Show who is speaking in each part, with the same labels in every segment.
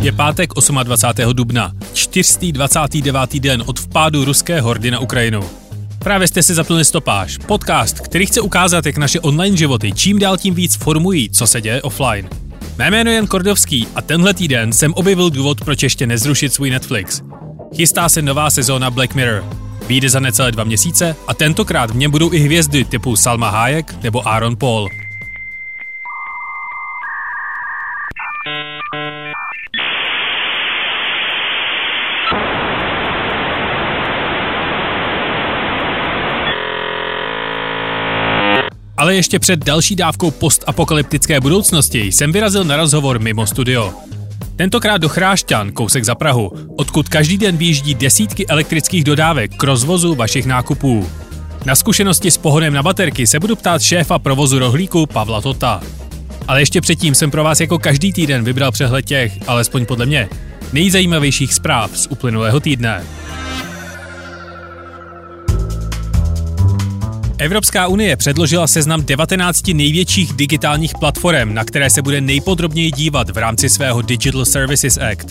Speaker 1: Je pátek 28. dubna, 429. den od vpádu ruské hordy na Ukrajinu. Právě jste si zapnuli stopáž, podcast, který chce ukázat, jak naše online životy čím dál tím víc formují, co se děje offline. Mé jméno je Jan Kordovský a tenhle týden jsem objevil důvod, proč ještě nezrušit svůj Netflix. Chystá se nová sezóna Black Mirror. Vyjde za necelé dva měsíce a tentokrát v něm budou i hvězdy typu Salma Hayek nebo Aaron Paul. Ale ještě před další dávkou postapokalyptické budoucnosti jsem vyrazil na rozhovor mimo studio. Tentokrát do Chrášťan, kousek za Prahu, odkud každý den vyjíždí desítky elektrických dodávek k rozvozu vašich nákupů. Na zkušenosti s pohonem na baterky se budu ptát šéfa provozu rohlíku Pavla Tota. Ale ještě předtím jsem pro vás jako každý týden vybral přehled těch, alespoň podle mě, nejzajímavějších zpráv z uplynulého týdne. Evropská unie předložila seznam 19 největších digitálních platform, na které se bude nejpodrobněji dívat v rámci svého Digital Services Act.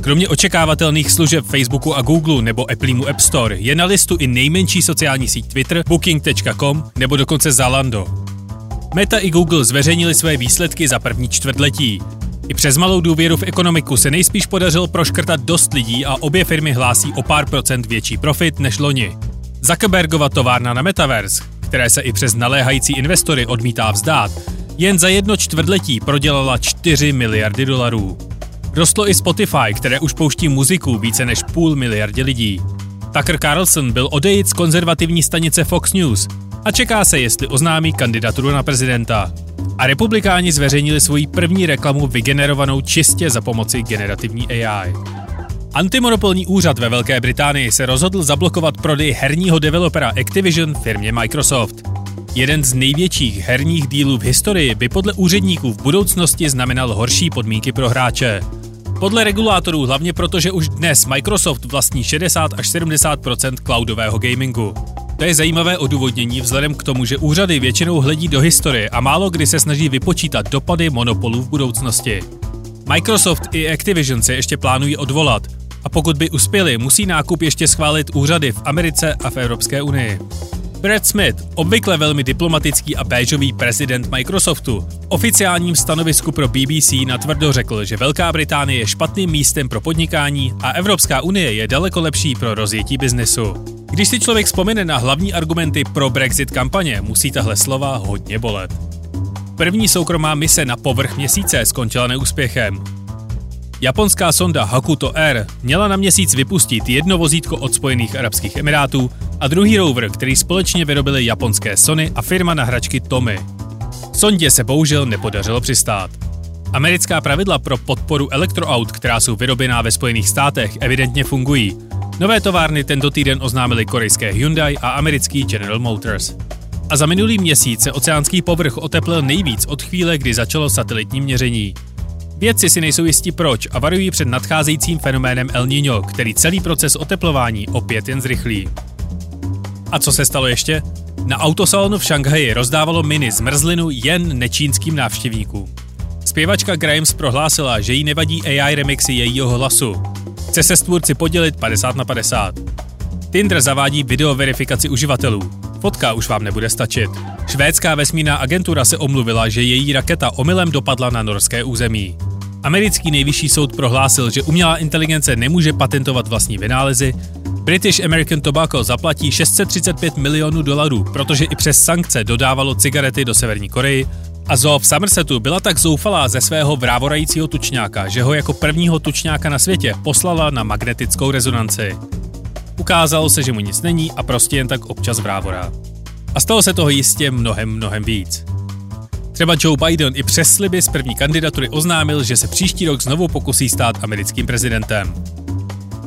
Speaker 1: Kromě očekávatelných služeb Facebooku a Google nebo Applemu App Store je na listu i nejmenší sociální síť Twitter, Booking.com nebo dokonce Zalando. Meta i Google zveřejnili své výsledky za první čtvrtletí. I přes malou důvěru v ekonomiku se nejspíš podařilo proškrtat dost lidí a obě firmy hlásí o pár procent větší profit než loni. Zuckerbergova továrna na Metaverse, které se i přes naléhající investory odmítá vzdát, jen za jedno čtvrtletí prodělala 4 miliardy dolarů. Rostlo i Spotify, které už pouští muziku více než půl miliardě lidí. Tucker Carlson byl odejít z konzervativní stanice Fox News a čeká se, jestli oznámí kandidaturu na prezidenta. A republikáni zveřejnili svoji první reklamu vygenerovanou čistě za pomoci generativní AI. Antimonopolní úřad ve Velké Británii se rozhodl zablokovat prodej herního developera Activision firmě Microsoft. Jeden z největších herních dílů v historii by podle úředníků v budoucnosti znamenal horší podmínky pro hráče. Podle regulátorů hlavně proto, že už dnes Microsoft vlastní 60 až 70 cloudového gamingu. To je zajímavé odůvodnění vzhledem k tomu, že úřady většinou hledí do historie a málo kdy se snaží vypočítat dopady monopolů v budoucnosti. Microsoft i Activision se ještě plánují odvolat, a pokud by uspěli, musí nákup ještě schválit úřady v Americe a v Evropské unii. Brad Smith, obvykle velmi diplomatický a béžový prezident Microsoftu, v oficiálním stanovisku pro BBC natvrdo řekl, že Velká Británie je špatným místem pro podnikání a Evropská unie je daleko lepší pro rozjetí biznesu. Když si člověk vzpomene na hlavní argumenty pro Brexit kampaně, musí tahle slova hodně bolet. První soukromá mise na povrch měsíce skončila neúspěchem. Japonská sonda Hakuto R měla na měsíc vypustit jedno vozítko od Spojených Arabských Emirátů a druhý rover, který společně vyrobili japonské Sony a firma na hračky Tommy. Sondě se bohužel nepodařilo přistát. Americká pravidla pro podporu elektroaut, která jsou vyrobená ve Spojených státech, evidentně fungují. Nové továrny tento týden oznámili korejské Hyundai a americký General Motors. A za minulý měsíc se oceánský povrch oteplil nejvíc od chvíle, kdy začalo satelitní měření. Vědci si nejsou jistí proč a varují před nadcházejícím fenoménem El Niño, který celý proces oteplování opět jen zrychlí. A co se stalo ještě? Na autosalonu v Šanghaji rozdávalo mini zmrzlinu jen nečínským návštěvníkům. Zpěvačka Grimes prohlásila, že jí nevadí AI remixy jejího hlasu. Chce se stvůrci podělit 50 na 50. Tinder zavádí video verifikaci uživatelů. Fotka už vám nebude stačit. Švédská vesmírná agentura se omluvila, že její raketa omylem dopadla na norské území. Americký nejvyšší soud prohlásil, že umělá inteligence nemůže patentovat vlastní vynálezy. British American Tobacco zaplatí 635 milionů dolarů, protože i přes sankce dodávalo cigarety do Severní Koreji a zoo v Somersetu byla tak zoufalá ze svého vrávorajícího tučňáka, že ho jako prvního tučňáka na světě poslala na magnetickou rezonanci. Ukázalo se, že mu nic není a prostě jen tak občas vrávorá. A stalo se toho jistě mnohem, mnohem víc. Třeba Joe Biden i přes sliby z první kandidatury oznámil, že se příští rok znovu pokusí stát americkým prezidentem.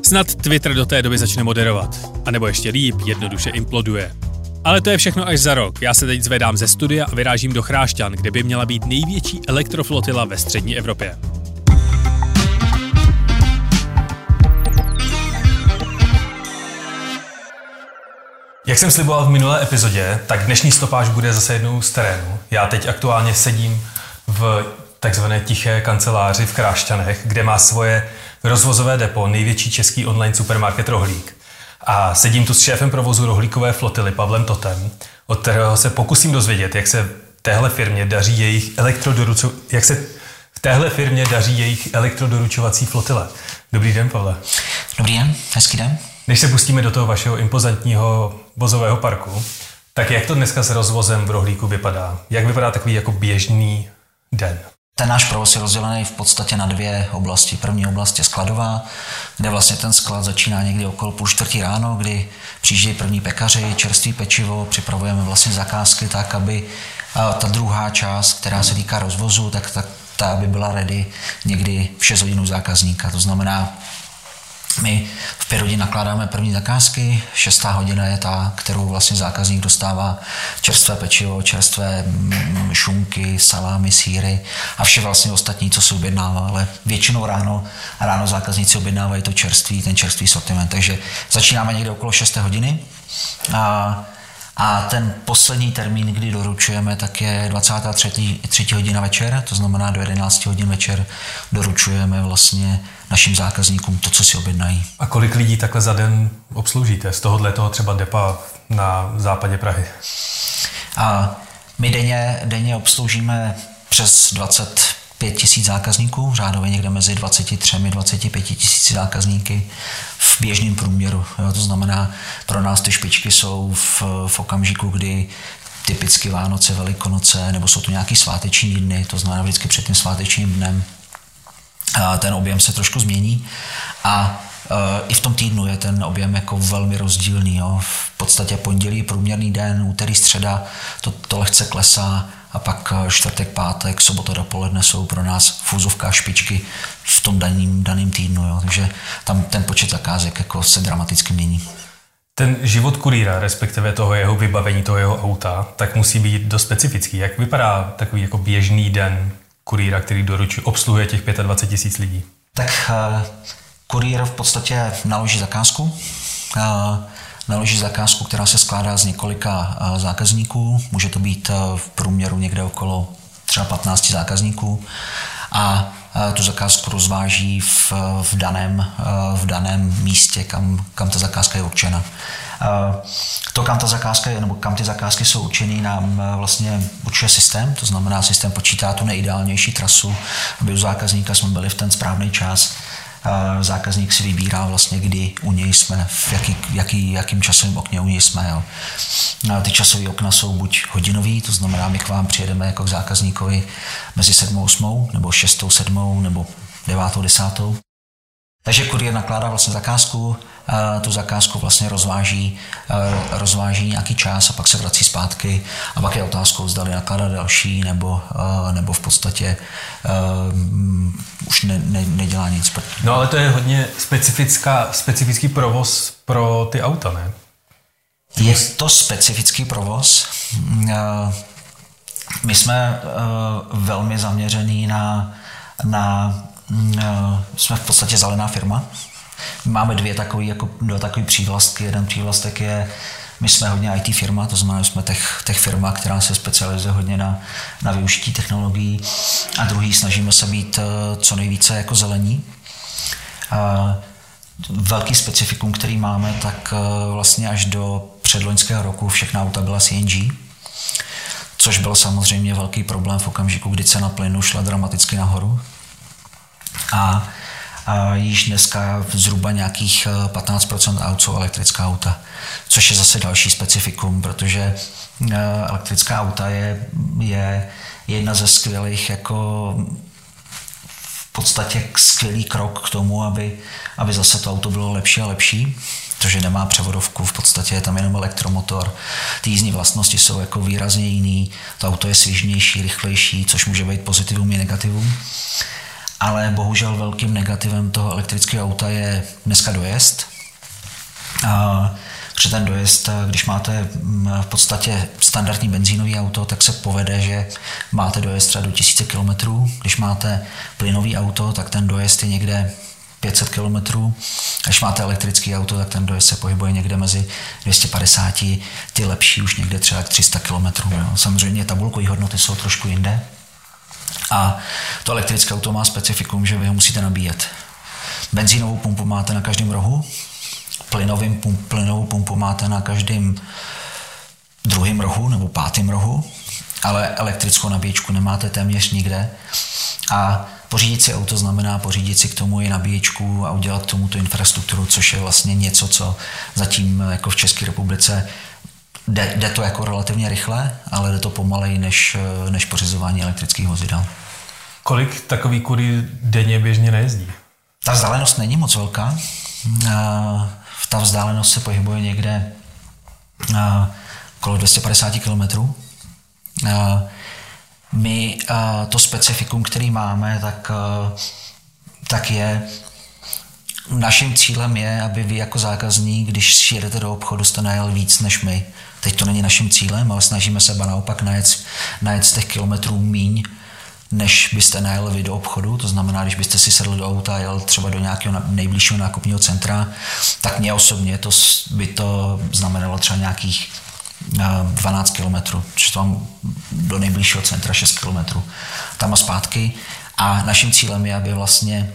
Speaker 1: Snad Twitter do té doby začne moderovat, anebo ještě líp, jednoduše imploduje. Ale to je všechno až za rok. Já se teď zvedám ze studia a vyrážím do Chrášťan, kde by měla být největší elektroflotila ve střední Evropě.
Speaker 2: Jak jsem sliboval v minulé epizodě, tak dnešní stopáž bude zase jednou z terénu. Já teď aktuálně sedím v takzvané tiché kanceláři v Krášťanech, kde má svoje rozvozové depo největší český online supermarket Rohlík. A sedím tu s šéfem provozu rohlíkové flotily Pavlem Totem, od kterého se pokusím dozvědět, jak se téhle firmě daří jejich elektrodoručo... jak se v téhle firmě daří jejich elektrodoručovací flotile. Dobrý den, Pavle.
Speaker 3: Dobrý den, hezký den.
Speaker 2: Než se pustíme do toho vašeho impozantního vozového parku, tak jak to dneska s rozvozem v rohlíku vypadá? Jak vypadá takový jako běžný den?
Speaker 3: Ten náš provoz je rozdělený v podstatě na dvě oblasti. První oblast je skladová, kde vlastně ten sklad začíná někdy okolo půl čtvrtí ráno, kdy přijíždějí první pekaři, čerstvý pečivo, připravujeme vlastně zakázky tak, aby ta druhá část, která se týká rozvozu, tak ta, ta aby byla ready někdy v 6 hodinu zákazníka. To znamená, my v pět hodin nakládáme první zakázky, šestá hodina je ta, kterou vlastně zákazník dostává čerstvé pečivo, čerstvé mm, šunky, salámy, síry a vše vlastně ostatní, co se objednává, ale většinou ráno, ráno zákazníci objednávají to čerstvý, ten čerstvý sortiment. Takže začínáme někde okolo 6 hodiny a a ten poslední termín, kdy doručujeme, tak je 23. 3. hodina večer, to znamená do 11 hodin večer doručujeme vlastně našim zákazníkům to, co si objednají.
Speaker 2: A kolik lidí takhle za den obsloužíte z tohohle toho třeba depa na západě Prahy?
Speaker 3: A my denně, denně obsloužíme přes 25 tisíc zákazníků, řádově někde mezi 23 a 25 tisíci zákazníky v běžném průměru. Jo, to znamená, pro nás ty špičky jsou v, v okamžiku, kdy typicky Vánoce, Velikonoce, nebo jsou tu nějaký sváteční dny, to znamená vždycky před tím svátečním dnem ten objem se trošku změní a e, i v tom týdnu je ten objem jako velmi rozdílný. Jo. V podstatě pondělí průměrný den, úterý, středa, to, to lehce klesá a pak e, čtvrtek, pátek, sobota dopoledne jsou pro nás fúzovka špičky v tom daným, daným týdnu. Jo. Takže tam ten počet zakázek jako se dramaticky mění.
Speaker 2: Ten život kurýra, respektive toho jeho vybavení, toho jeho auta, tak musí být dost specifický. Jak vypadá takový jako běžný den kurýra, který doručuje, obsluhuje těch 25 tisíc lidí?
Speaker 3: Tak uh, kurýr v podstatě naloží zakázku. Uh, naloží zakázku, která se skládá z několika uh, zákazníků. Může to být v průměru někde okolo třeba 15 zákazníků. A tu zakázku rozváží v, v, daném, v daném místě, kam, kam ta zakázka je určena. To, kam ta zakázka je, nebo kam ty zakázky jsou určený, nám vlastně určuje systém, to znamená, systém počítá tu nejideálnější trasu, aby u zákazníka jsme byli v ten správný čas zákazník si vybírá vlastně, kdy u něj jsme, v jaký, jaký, jakým časovým okně u něj jsme. Jo. Ty časové okna jsou buď hodinový, to znamená, my k vám přijedeme jako k zákazníkovi mezi 7 a 8, nebo 6 7, nebo 9 10. Takže kuriér nakládá vlastně zakázku, tu zakázku vlastně rozváží, rozváží nějaký čas a pak se vrací zpátky a pak je otázkou, zdali nakládat další nebo, nebo v podstatě uh, už ne, ne, nedělá nic.
Speaker 2: No ale to je hodně specifická, specifický provoz pro ty auta, ne?
Speaker 3: Je to specifický provoz. My jsme velmi zaměřený na, na jsme v podstatě zelená firma, Máme dvě takové jako, dva takové přívlastky. Jeden přívlastek je, my jsme hodně IT firma, to znamená, že jsme tech, tech firma, která se specializuje hodně na, na využití technologií. A druhý, snažíme se být eh, co nejvíce jako zelení. A velký specifikum, který máme, tak eh, vlastně až do předloňského roku všechna auta byla CNG, což byl samozřejmě velký problém v okamžiku, kdy cena plynu šla dramaticky nahoru. A a již dneska zhruba nějakých 15% eh, aut jsou elektrická auta, což je zase další specifikum, protože eh, elektrická auta je, je jedna ze skvělých jako v podstatě skvělý krok k tomu, aby, aby zase to auto bylo lepší a lepší, protože nemá převodovku, v podstatě je tam jenom elektromotor. Ty jízdní vlastnosti jsou jako výrazně jiný, to auto je svižnější, rychlejší, což může být pozitivum i negativum ale bohužel velkým negativem toho elektrického auta je dneska dojezd. A protože ten dojezd, když máte mm, v podstatě standardní benzínový auto, tak se povede, že máte dojezd třeba do 1000 km. Když máte plynový auto, tak ten dojezd je někde 500 km. Až máte elektrický auto, tak ten dojezd se pohybuje někde mezi 250, ty lepší už někde třeba 300 km. Jo. Samozřejmě tabulkové hodnoty jsou trošku jinde. A to elektrické auto má specifikum, že vy ho musíte nabíjet. Benzínovou pumpu máte na každém rohu, plynovým pump, plynovou pumpu máte na každém druhém rohu nebo pátém rohu, ale elektrickou nabíječku nemáte téměř nikde. A pořídit si auto znamená pořídit si k tomu i nabíječku a udělat k tomu tu infrastrukturu, což je vlastně něco, co zatím jako v České republice jde, jde to jako relativně rychle, ale jde to pomaleji než, než pořizování elektrických vozidel.
Speaker 1: Kolik takový kury denně běžně nejezdí?
Speaker 3: Ta vzdálenost není moc velká. Ta vzdálenost se pohybuje někde okolo 250 km. My to specifikum, který máme, tak, tak je Naším cílem je, aby vy jako zákazník, když jedete do obchodu, jste najel víc než my. Teď to není naším cílem, ale snažíme se naopak najet, najet z těch kilometrů míň, než byste najel vy do obchodu. To znamená, když byste si sedl do auta a jel třeba do nějakého nejbližšího nákupního centra, tak mě osobně to by to znamenalo třeba nějakých 12 km, což tam do nejbližšího centra 6 km. Tam a zpátky. A naším cílem je, aby vlastně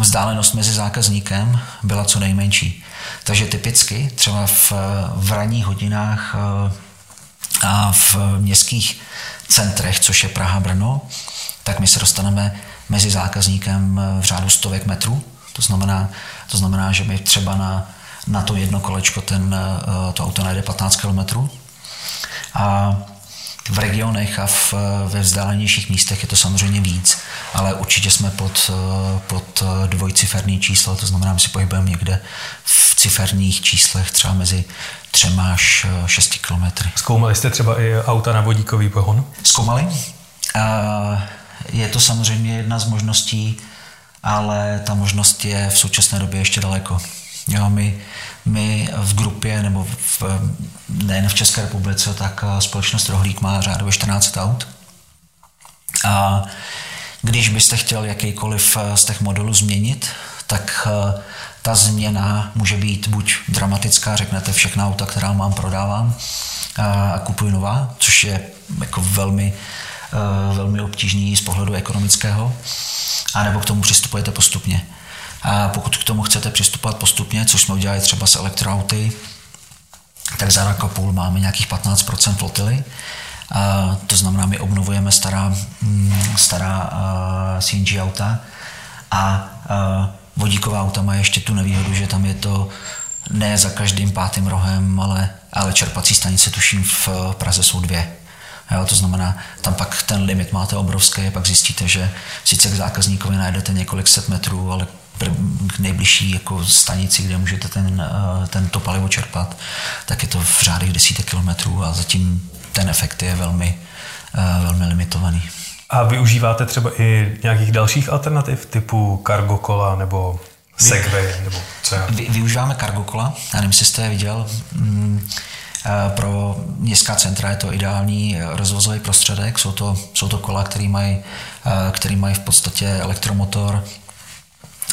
Speaker 3: vzdálenost mezi zákazníkem byla co nejmenší. Takže typicky třeba v, v ranních hodinách a v městských centrech, což je Praha, Brno, tak my se dostaneme mezi zákazníkem v řádu stovek metrů. To znamená, to znamená že my třeba na, na to jedno kolečko ten, to auto najde 15 km. A v regionech a v, ve vzdálenějších místech je to samozřejmě víc, ale určitě jsme pod, pod dvojciferný číslo, to znamená, my si pohybujeme někde v ciferných číslech třeba mezi třema až šesti kilometry.
Speaker 1: Zkoumali jste třeba i auta na vodíkový pohon?
Speaker 3: Zkoumali. Je to samozřejmě jedna z možností, ale ta možnost je v současné době ještě daleko. Jo, my, my v grupě, nebo v, nejen v České republice, tak eh, společnost Rohlík má řádově 14 aut. A když byste chtěl jakýkoliv eh, z těch modelů změnit, tak eh, ta změna může být buď dramatická, řeknete všechna auta, která mám, prodávám a kupuji nová, což je jako velmi, velmi obtížný z pohledu ekonomického, anebo k tomu přistupujete postupně. A pokud k tomu chcete přistupovat postupně, což jsme udělali třeba s elektroauty, tak za rok a půl máme nějakých 15% flotily. A to znamená, my obnovujeme stará, mm, stará CNG auta a vodíková auta mají ještě tu nevýhodu, že tam je to ne za každým pátým rohem, ale, ale čerpací stanice tuším v Praze jsou dvě. Jo, to znamená, tam pak ten limit máte obrovský, pak zjistíte, že sice k zákazníkovi najdete několik set metrů, ale k nejbližší jako stanici, kde můžete ten, eh, tento palivo čerpat, tak je to v řádech desítek kilometrů a zatím ten efekt je velmi, eh, velmi limitovaný.
Speaker 1: A využíváte třeba i nějakých dalších alternativ typu cargo kola nebo Segway nebo co
Speaker 3: Vy, využíváme cargo kola, já nevím, jestli jste je viděl. Mm, eh, pro městská centra je to ideální rozvozový prostředek. Jsou to, jsou to kola, které mají, který mají v podstatě elektromotor,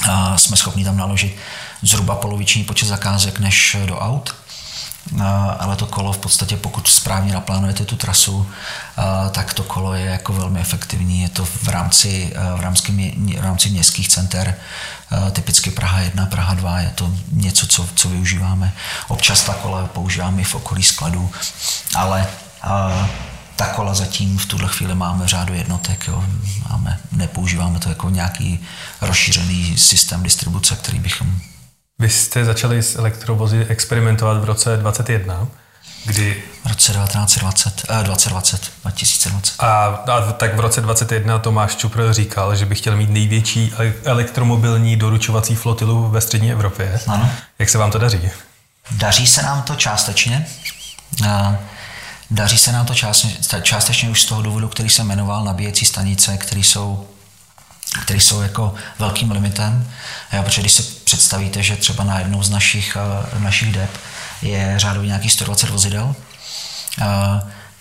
Speaker 3: a jsme schopni tam naložit zhruba poloviční počet zakázek než do aut. Ale to kolo v podstatě, pokud správně naplánujete tu trasu, tak to kolo je jako velmi efektivní. Je to v rámci, v rámci, v rámci městských center, typicky Praha 1, Praha 2, je to něco, co, co využíváme. Občas ta kola používáme i v okolí skladů, ale ta kola zatím v tuhle chvíli máme v řádu jednotek. Jo. Máme, nepoužíváme to jako nějaký rozšířený systém distribuce, který bychom...
Speaker 1: Vy jste začali s elektrovozy experimentovat v roce 2021, kdy...
Speaker 3: V roce 1920, eh, 2020, 2020.
Speaker 1: A, a tak v roce 2021 Tomáš Čupr říkal, že by chtěl mít největší elektromobilní doručovací flotilu ve střední Evropě.
Speaker 3: Ano.
Speaker 1: Jak se vám to daří?
Speaker 3: Daří se nám to částečně. A Daří se nám to částečně už z toho důvodu, který jsem jmenoval, nabíjecí stanice, které jsou které jsou jako velkým limitem. Jo, protože když si představíte, že třeba na jednou z našich, eh, našich dep je řádově nějaký 120 vozidel,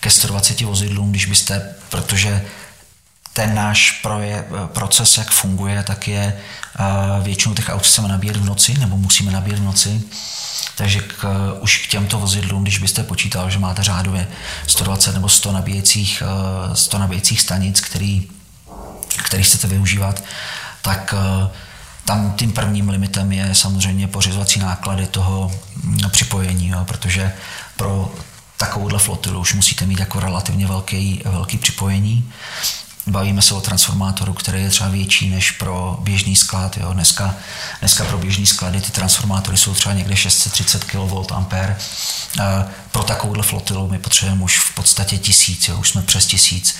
Speaker 3: ke 120 vozidlům, když byste, protože ten náš proje, proces, jak funguje, tak je většinou těch aut chceme nabíjet v noci, nebo musíme nabíjet v noci. Takže k, už k těmto vozidlům, když byste počítal, že máte řádově 120 nebo 100 nabíjecích, 100 nabíjecích stanic, který, který chcete využívat, tak tam tím prvním limitem je samozřejmě pořizovací náklady toho mm, připojení, jo, protože pro takovouhle flotilu už musíte mít jako relativně velký, velký připojení. Bavíme se o transformátoru, který je třeba větší než pro běžný sklad. Jo. Dneska, dneska pro běžný sklady ty transformátory jsou třeba někde 630 kV ampere. Pro takovouhle flotilu my potřebujeme už v podstatě tisíc, jo. už jsme přes tisíc.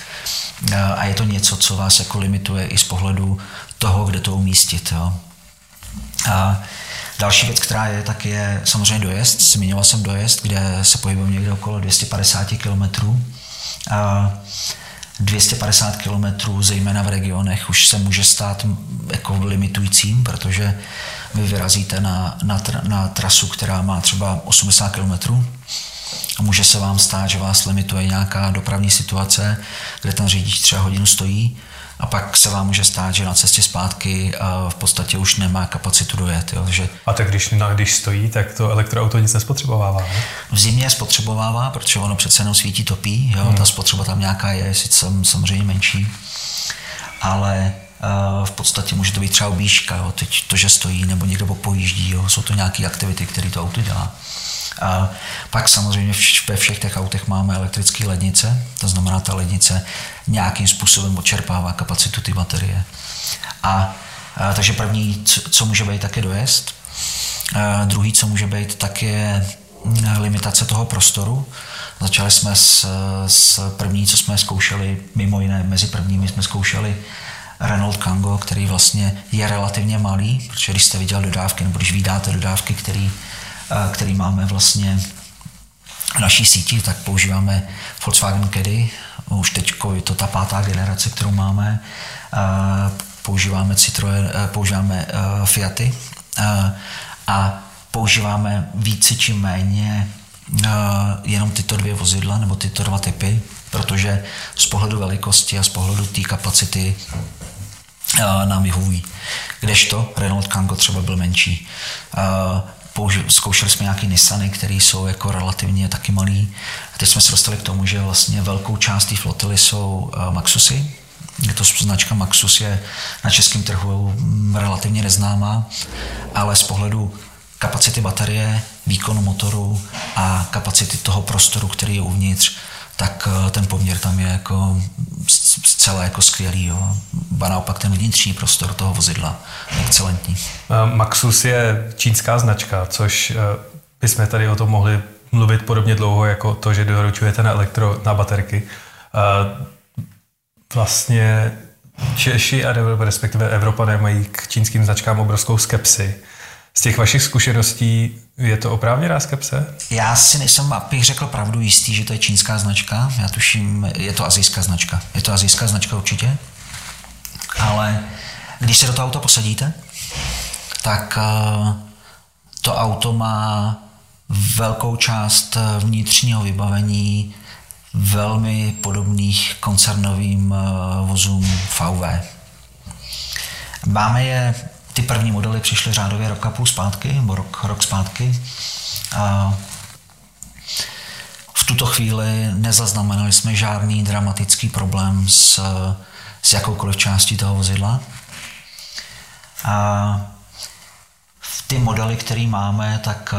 Speaker 3: A je to něco, co vás jako limituje i z pohledu toho, kde to umístit. Jo. A další věc, která je, tak je samozřejmě dojezd. Zmiňoval jsem dojezd, kde se pohybujeme někde okolo 250 km. A 250 km, zejména v regionech, už se může stát jako limitujícím, protože vy vyrazíte na, na, na trasu, která má třeba 80 km a může se vám stát, že vás limituje nějaká dopravní situace, kde ten řidič třeba hodinu stojí a pak se vám může stát, že na cestě zpátky v podstatě už nemá kapacitu dojet. Jo, že
Speaker 2: a tak když, na, když stojí, tak to elektroauto nic nespotřebovává, ne?
Speaker 3: V zimě spotřebovává, protože ono přece jenom svítí topí, jo, hmm. ta spotřeba tam nějaká je, sice samozřejmě menší, ale v podstatě může to být třeba obíška, jo, teď to, že stojí, nebo někdo pojíždí, jo, jsou to nějaké aktivity, které to auto dělá. A pak samozřejmě ve všech těch autech máme elektrické lednice, to znamená, ta lednice nějakým způsobem odčerpává kapacitu ty baterie. A, a takže první, co, co může být, tak je dojezd. A druhý, co může být, tak je limitace toho prostoru. Začali jsme s, s první, co jsme zkoušeli, mimo jiné, mezi prvními jsme zkoušeli Renault Kango, který vlastně je relativně malý, protože když jste viděl dodávky, nebo když vydáte dodávky, který který máme vlastně v naší síti, tak používáme Volkswagen Caddy, už teď je to ta pátá generace, kterou máme, používáme Citroën, používáme Fiaty. A používáme více či méně jenom tyto dvě vozidla nebo tyto dva typy, protože z pohledu velikosti a z pohledu té kapacity nám vyhovují. Kdežto Renault Kango třeba byl menší zkoušeli jsme nějaký Nissany, které jsou jako relativně taky malý. A teď jsme se dostali k tomu, že vlastně velkou část té flotily jsou uh, Maxusy. Je to značka Maxus je na českém trhu mm, relativně neznámá, ale z pohledu kapacity baterie, výkonu motoru a kapacity toho prostoru, který je uvnitř, tak eh, ten poměr tam je jako zcela jako skvělý. Jo. Ba naopak ten vnitřní prostor toho vozidla excelentní.
Speaker 2: Eh, Maxus je čínská značka, což eh, bychom tady o tom mohli mluvit podobně dlouho jako to, že doručujete na elektro, na baterky. Vlastně Češi a respektive Evropané mají k čínským značkám obrovskou skepsi. Z těch vašich zkušeností je to oprávněná skepse?
Speaker 3: Já si nejsem, abych řekl pravdu, jistý, že to je čínská značka. Já tuším, je to azijská značka. Je to azijská značka určitě. Ale když se do toho auta posadíte, tak eh, to auto má velkou část vnitřního vybavení velmi podobných koncernovým eh, vozům VW. Máme je ty první modely přišly řádově rok a půl zpátky, nebo rok, rok zpátky. A v tuto chvíli nezaznamenali jsme žádný dramatický problém s, s jakoukoliv částí toho vozidla. A ty modely, které máme, tak,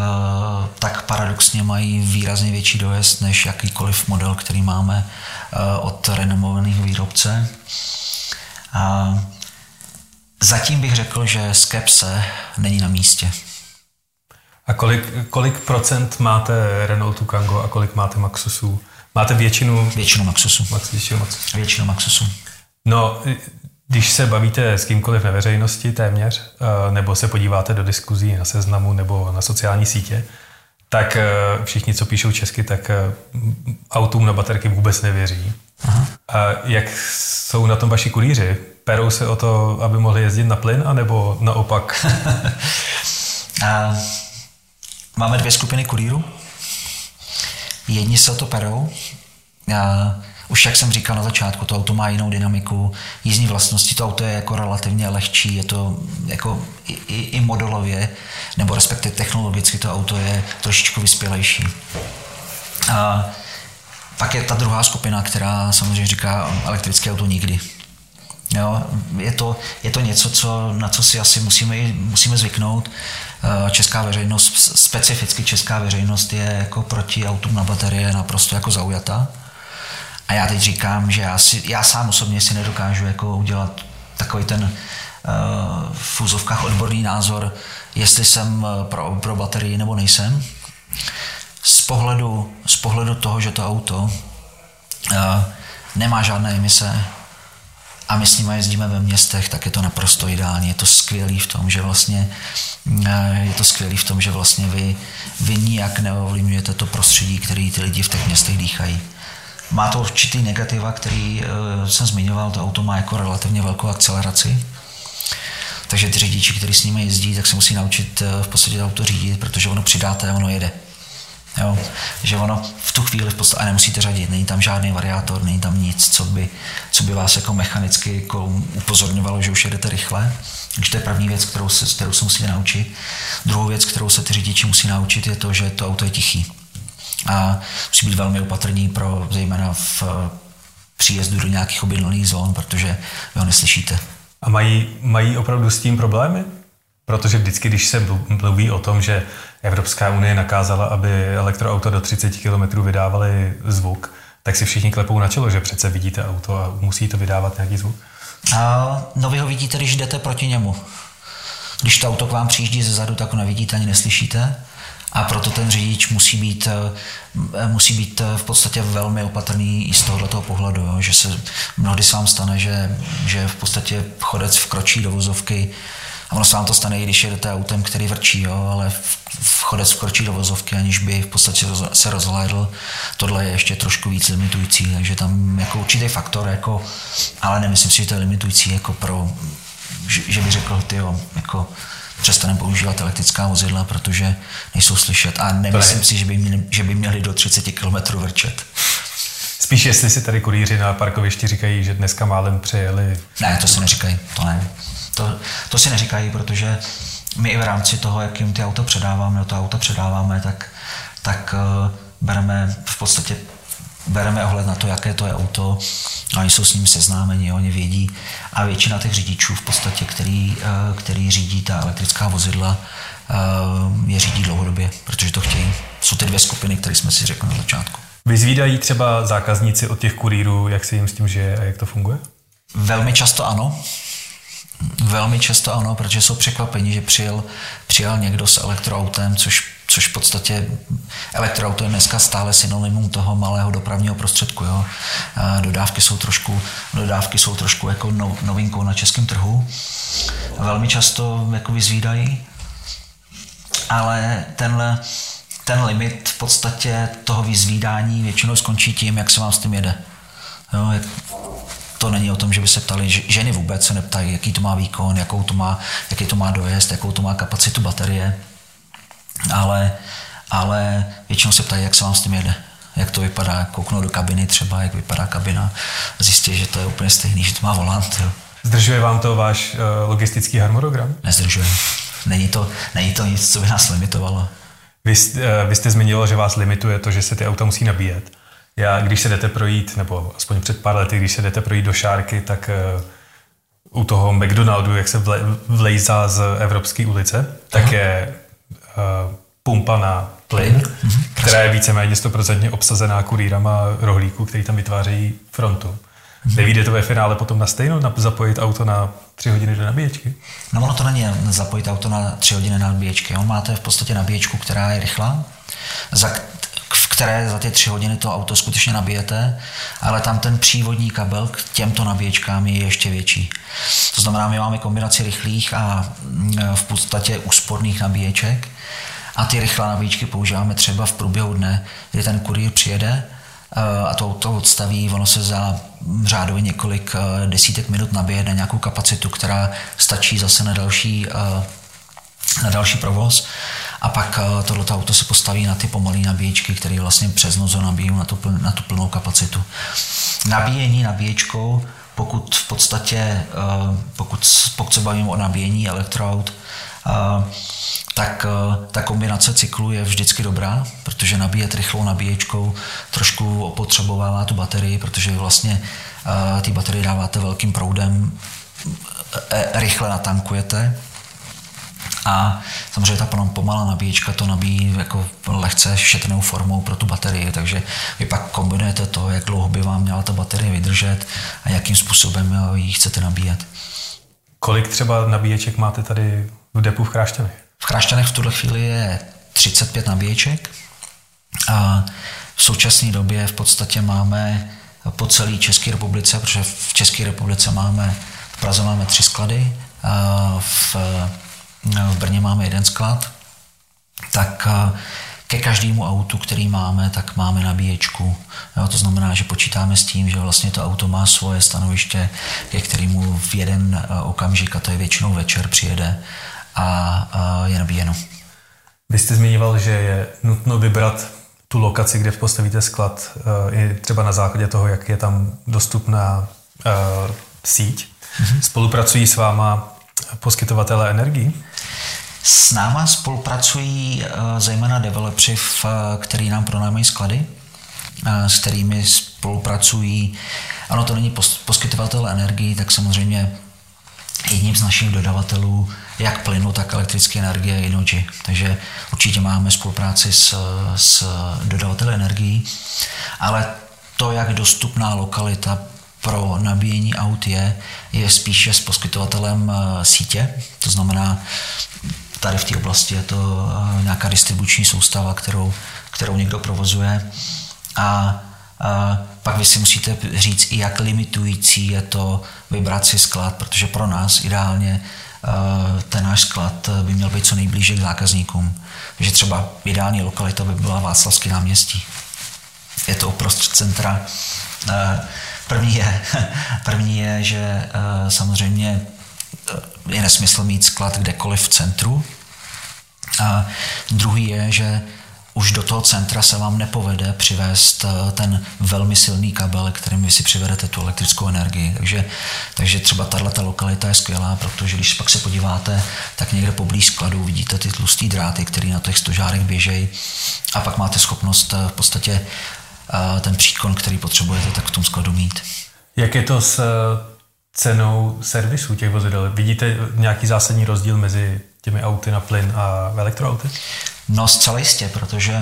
Speaker 3: tak paradoxně mají výrazně větší dojezd než jakýkoliv model, který máme od renomovaných výrobce. A Zatím bych řekl, že skepse není na místě.
Speaker 2: A kolik, kolik procent máte Renaultu Kango a kolik máte Maxusů? Máte většinu...
Speaker 3: Většinu Maxusu.
Speaker 2: Max, většinu Maxusu.
Speaker 3: Většinu Maxusu.
Speaker 2: No, když se bavíte s kýmkoliv na veřejnosti téměř, eh, nebo se podíváte do diskuzí na seznamu nebo na sociální sítě, tak eh, všichni, co píšou česky, tak eh, autům na baterky vůbec nevěří. Aha. A jak jsou na tom vaši kurýři? Perou se o to, aby mohli jezdit na plyn, anebo naopak?
Speaker 3: a máme dvě skupiny kurýrů. Jedni se o to perou. A už jak jsem říkal na začátku, to auto má jinou dynamiku, jízdní vlastnosti, to auto je jako relativně lehčí, je to jako i, i, i modelově, nebo respektive technologicky to auto je trošičku vyspělejší. A pak je ta druhá skupina, která samozřejmě říká elektrické auto nikdy. Jo, je, to, je to něco, co, na co si asi musíme, musíme zvyknout. Česká veřejnost, specificky česká veřejnost je jako proti autům na baterie naprosto jako zaujata. A já teď říkám, že já, si, já sám osobně si nedokážu jako udělat takový ten uh, v úzovkách odborný názor, jestli jsem eh, pro, pro baterii nebo nejsem. Z pohledu, z pohledu toho, že to auto uh, nemá žádné emise, a my s nimi jezdíme ve městech, tak je to naprosto ideální. Je to skvělý v tom, že vlastně je to skvělý v tom, že vlastně vy, vy nijak neovlivňujete to prostředí, který ty lidi v těch městech dýchají. Má to určitý negativa, který uh, jsem zmiňoval, to auto má jako relativně velkou akceleraci, takže ty řidiči, kteří s nimi jezdí, tak se musí naučit uh, v podstatě to auto řídit, protože ono přidáte a ono jede. Jo? Že ono v tu chvíli v podstatě nemusíte řadit, není tam žádný variátor, není tam nic, co by, co by vás jako mechanicky jako upozorňovalo, že už jedete rychle. Takže to je první věc, kterou se, kterou se musíte naučit. Druhou věc, kterou se ty řidiči musí naučit, je to, že to auto je tichý. A musí být velmi opatrný pro zejména v příjezdu do nějakých obydlených zón, protože vy ho neslyšíte.
Speaker 1: A mají, mají opravdu s tím problémy? Protože vždycky, když se mluví o tom, že Evropská unie nakázala, aby elektroauto do 30 km vydávaly zvuk, tak si všichni klepou na čelo, že přece vidíte auto a musí to vydávat nějaký zvuk.
Speaker 3: A, no vy ho vidíte, když jdete proti němu. Když to auto k vám přijíždí ze zadu, tak ho nevidíte ani neslyšíte. A proto ten řidič musí být, eh, musí být eh, v podstatě velmi opatrný i z tohoto pohledu, jo? že se mnohdy se vám stane, že, že v podstatě chodec vkročí do vozovky a ono se vám to stane, i když jedete autem, který vrčí, jo, ale vchodec vkročí do vozovky, aniž by v podstatě se rozhlédl. Tohle je ještě trošku víc limitující, takže tam jako určitý faktor, jako, ale nemyslím si, že to je limitující jako pro, že, že by řekl, ty jako přestaneme používat elektrická vozidla, protože nejsou slyšet a nemyslím si, že by, měli, že by měli do 30 km vrčet.
Speaker 1: Spíš jestli si tady kurýři na parkovišti říkají, že dneska málem přejeli.
Speaker 3: Ne, to si neříkají, to ne. To, to si neříkají, protože my i v rámci toho, jak jim ty auto předáváme, to auto předáváme, tak, tak uh, bereme v podstatě bereme ohled na to, jaké to je auto, a oni jsou s ním seznámeni, oni vědí. A většina těch řidičů v podstatě, který, uh, který řídí ta elektrická vozidla, uh, je řídí dlouhodobě, protože to chtějí. Jsou ty dvě skupiny, které jsme si řekli na začátku.
Speaker 1: Vyzvídají třeba zákazníci od těch kurýrů, jak se jim s tím žije a jak to funguje?
Speaker 3: Velmi často ano. Velmi často ano, protože jsou překvapeni, že přijel, přijel někdo s elektroautem, což, což v podstatě elektroauto je dneska stále synonymum toho malého dopravního prostředku. Jo. Dodávky jsou trošku, dodávky jsou trošku jako no, novinkou na českém trhu. Velmi často jako vyzvídají, ale tenhle, ten limit v podstatě toho vyzvídání většinou skončí tím, jak se vám s tím jede. Jo, jak, to není o tom, že by se ptali, ženy vůbec se neptají, jaký to má výkon, jakou to má, jaký to má dojezd, jakou to má kapacitu baterie, ale, ale většinou se ptají, jak se vám s tím jede jak to vypadá, kouknou do kabiny třeba, jak vypadá kabina, zjistí, že to je úplně stejný, že to má volant. Jo.
Speaker 1: Zdržuje vám to váš uh, logistický harmonogram?
Speaker 3: Nezdržuje. Není to, není to nic, co by nás limitovalo.
Speaker 1: Vy, uh, vy jste zmiňoval, že vás limituje to, že se ty auta musí nabíjet. Já, když se jdete projít, nebo aspoň před pár lety, když se jdete projít do Šárky, tak uh, u toho McDonaldu, jak se vle, vlejzá z Evropské ulice, tak Aha. je pumpa na plyn, mm-hmm. která je víceméně stoprocentně obsazená kurýrama rohlíků, který tam vytvářejí frontu. Mm-hmm. Nevíde to ve finále potom na stejno, na, zapojit auto na tři hodiny do nabíječky?
Speaker 3: No ono to není zapojit auto na tři hodiny na nabíječky. On máte v podstatě nabíječku, která je rychlá, za, které za ty tři hodiny to auto skutečně nabijete, ale tam ten přívodní kabel k těmto nabíječkám je ještě větší. To znamená, my máme kombinaci rychlých a mm, v podstatě úsporných nabíječek a ty rychlé nabíječky používáme třeba v průběhu dne, kdy ten kurýr přijede eh, a to auto odstaví, ono se za řádově několik eh, desítek minut nabije na nějakou kapacitu, která stačí zase na další, na další provoz a pak tohleto auto se postaví na ty pomalé nabíječky, které vlastně přes noc nabíjí na tu, na tu plnou kapacitu. Nabíjení nabíječkou, pokud v podstatě, pokud, pokud se bavím o nabíjení elektroaut, tak ta kombinace cyklu je vždycky dobrá, protože nabíjet rychlou nabíječkou trošku opotřebovává tu baterii, protože vlastně ty baterie dáváte velkým proudem, rychle natankujete a samozřejmě ta pomalá nabíječka to nabíjí jako lehce šetrnou formou pro tu baterii, takže vy pak kombinujete to, jak dlouho by vám měla ta baterie vydržet a jakým způsobem ji chcete nabíjet.
Speaker 1: Kolik třeba nabíječek máte tady v depu v Chrášťanech?
Speaker 3: V Chrášťanech v tuhle chvíli je 35 nabíječek a v současné době v podstatě máme po celé České republice, protože v České republice máme, v Praze máme tři sklady, v, v Brně máme jeden sklad, tak ke každému autu, který máme, tak máme nabíječku. Jo, to znamená, že počítáme s tím, že vlastně to auto má svoje stanoviště, ke kterému v jeden okamžik, a to je většinou večer, přijede a, a je nabíjeno.
Speaker 1: Vy jste zmiňoval, že je nutno vybrat tu lokaci, kde postavíte sklad, eh, i třeba na základě toho, jak je tam dostupná síť. Mm-hmm. Spolupracují s váma poskytovatele energií?
Speaker 3: S náma spolupracují uh, zejména developři, v, který nám pronámají sklady, uh, s kterými spolupracují, ano, to není pos, poskytovatel energií, tak samozřejmě jedním z našich dodavatelů jak plynu, tak elektrické energie je Inoji. Takže určitě máme spolupráci s, s dodavateli energií, ale to, jak dostupná lokalita pro nabíjení aut je, je spíše s poskytovatelem eh, sítě. To znamená, tady v té oblasti je to eh, nějaká distribuční soustava, kterou, kterou někdo provozuje. A a pak vy si musíte říct, jak limitující je to vybrat si sklad, protože pro nás ideálně Eh, ten náš sklad by měl být co nejblíže k zákazníkům. Takže třeba ideální lokalita by byla Václavský náměstí. Je to uprostřed centra. Eh, první je, první je že samozřejmě je nesmysl mít sklad kdekoliv v centru. A druhý je, že už do toho centra se vám nepovede přivést eh, ten velmi silný kabel, kterým vy si přivedete tu elektrickou energii. Takže, takže třeba tato lokalita je skvělá, protože když pak se podíváte, tak někde poblíž skladu vidíte ty tlusté dráty, které na těch stožárech běžejí a pak máte schopnost eh, v podstatě eh, ten příkon, který potřebujete, tak v tom skladu mít.
Speaker 1: Jak je to s cenou servisu těch vozidel? Vidíte nějaký zásadní rozdíl mezi těmi auty na plyn a elektroauty?
Speaker 3: No zcela jistě, protože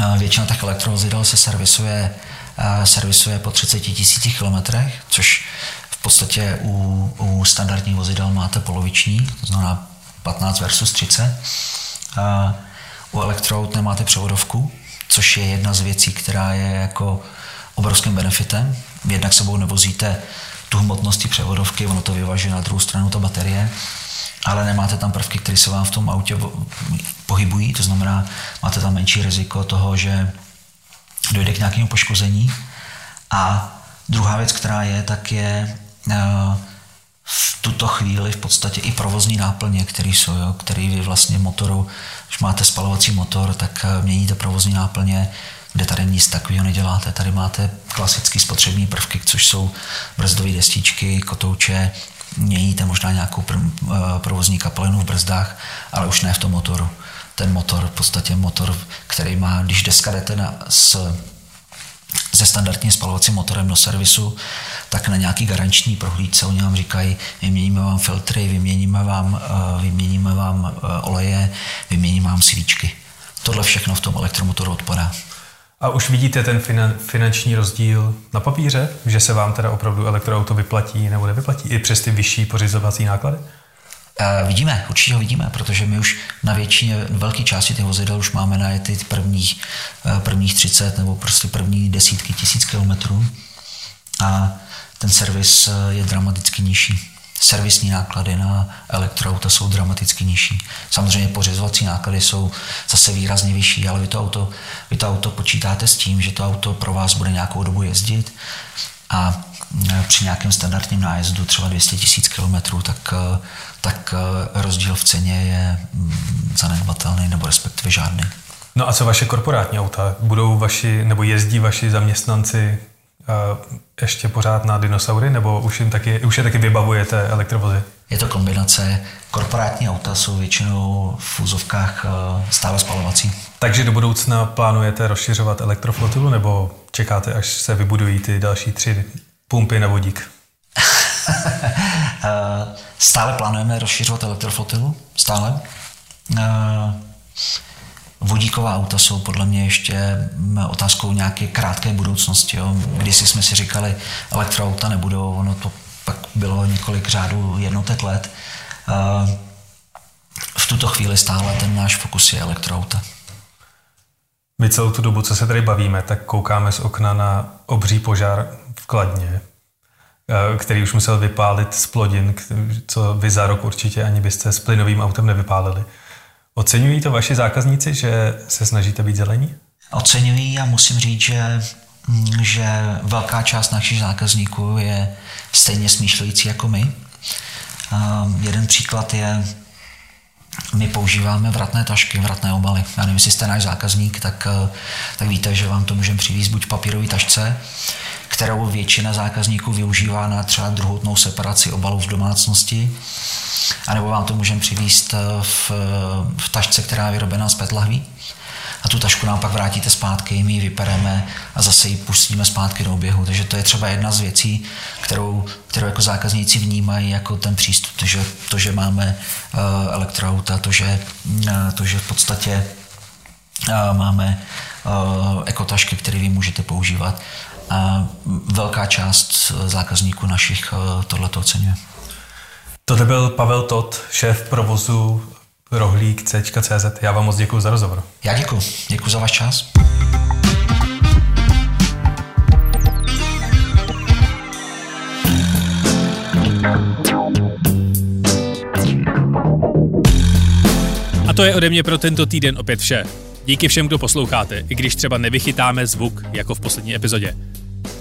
Speaker 3: eh, většina těch elektrovozidel se servisuje, eh, servisuje po 30 tisících kilometrech, což v podstatě u, u standardních vozidel máte poloviční, to znamená 15 versus 30. A u elektroaut nemáte převodovku, což je jedna z věcí, která je jako obrovským benefitem. Jednak sebou nevozíte tu hmotnost převodovky, ono to vyvažuje na druhou stranu ta baterie ale nemáte tam prvky, které se vám v tom autě pohybují, to znamená, máte tam menší riziko toho, že dojde k nějakému poškození. A druhá věc, která je, tak je eh, v tuto chvíli v podstatě i provozní náplně, které jsou, jo, který vy vlastně motoru, když máte spalovací motor, tak eh, měníte provozní náplně, kde tady nic takového neděláte. Tady máte klasické spotřební prvky, což jsou brzdové destičky, kotouče, měníte možná nějakou eh, provozní kapalinu v brzdách, ale už ne v tom motoru. Ten motor, v podstatě motor, který má, když deska jdete na, s, se standardním spalovacím motorem do servisu, tak na nějaký garanční prohlídce oni vám říkají, vyměníme vám filtry, vyměníme vám, eh, vyměníme vám eh, oleje, vyměníme vám svíčky. Tohle všechno v tom elektromotoru odpadá.
Speaker 1: A už vidíte ten finanční rozdíl na papíře, že se vám teda opravdu elektroauto vyplatí nebo nevyplatí i přes ty vyšší pořizovací náklady?
Speaker 3: Vidíme, určitě ho vidíme, protože my už na většině, velké části těch vozidel už máme na ty prvních, eh, prvních 30 nebo prostě první desítky tisíc kilometrů. A ten servis eh, je dramaticky nižší. Servisní náklady na elektroauta jsou dramaticky nižší. Samozřejmě pořizovací náklady jsou zase výrazně vyšší, ale vy to, auto, vy to auto počítáte s tím, že to auto pro vás bude nějakou dobu jezdit a e, při nějakém standardním nájezdu třeba 200 tisíc kilometrů, tak, tak rozdíl v ceně je mm, zanedbatelný nebo respektive žádný.
Speaker 1: No a co vaše korporátní auta? Budou vaši, nebo jezdí vaši zaměstnanci ještě pořád na dinosaury, nebo už, jim taky, už je taky vybavujete elektrovozy?
Speaker 3: Je to kombinace. Korporátní auta jsou většinou v úzovkách stále spalovací.
Speaker 1: Takže do budoucna plánujete rozšiřovat elektroflotilu, nebo čekáte, až se vybudují ty další tři pumpy na vodík?
Speaker 3: stále plánujeme rozšiřovat elektroflotilu, stále. Vodíková auta jsou podle mě ještě otázkou nějaké krátké budoucnosti. Jo. Když jsme si říkali, elektroauta nebudou, ono to pak bylo několik řádů jednotek let. V tuto chvíli stále ten náš fokus je elektroauta.
Speaker 1: My celou tu dobu, co se tady bavíme, tak koukáme z okna na obří požár v Kladně, který už musel vypálit z plodin, co vy za rok určitě ani byste s plynovým autem nevypálili. Oceňují to vaši zákazníci, že se snažíte být zelení?
Speaker 3: Oceňují a musím říct, že, že velká část našich zákazníků je stejně smýšlející jako my. Uh, jeden příklad je, my používáme vratné tašky, vratné obaly. Já nevím, jestli jste náš zákazník, tak, tak víte, že vám to můžeme přivést buď papírové tašce, kterou většina zákazníků využívá na třeba druhotnou separaci obalů v domácnosti, anebo vám to můžeme přivíst eh, v, v tašce, která je vyrobená z PET lahví. A tu tašku nám pak vrátíte zpátky, my ji vypereme a zase ji pustíme zpátky do oběhu. Takže to je třeba jedna z věcí, kterou, kterou jako zákazníci vnímají jako ten přístup. To, že, to, že máme uh, elektroauta, to že, uh, to, že v podstatě máme ekotašky, které vy můžete používat. A velká část zákazníků našich uh, tohleto oceňuje.
Speaker 1: Tohle byl Pavel Tot, šéf provozu rohlík C.cz. Já vám moc děkuji za rozhovor.
Speaker 3: Já děkuji. Děkuji za váš čas.
Speaker 1: A to je ode mě pro tento týden opět vše. Díky všem, kdo posloucháte, i když třeba nevychytáme zvuk, jako v poslední epizodě.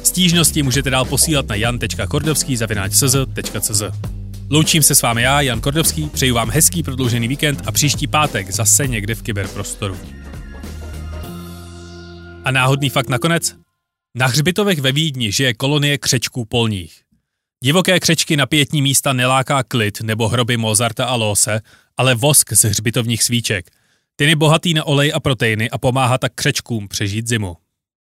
Speaker 1: Stížnosti můžete dál posílat na jan.kordovský.cz. Loučím se s vámi já, Jan Kordovský, přeju vám hezký prodloužený víkend a příští pátek zase někde v kyberprostoru. A náhodný fakt nakonec? Na hřbitovech ve Vídni žije kolonie křečků polních. Divoké křečky na pětní místa neláká klid nebo hroby Mozarta a Lose, ale vosk z hřbitovních svíček. Ten je bohatý na olej a proteiny a pomáhá tak křečkům přežít zimu.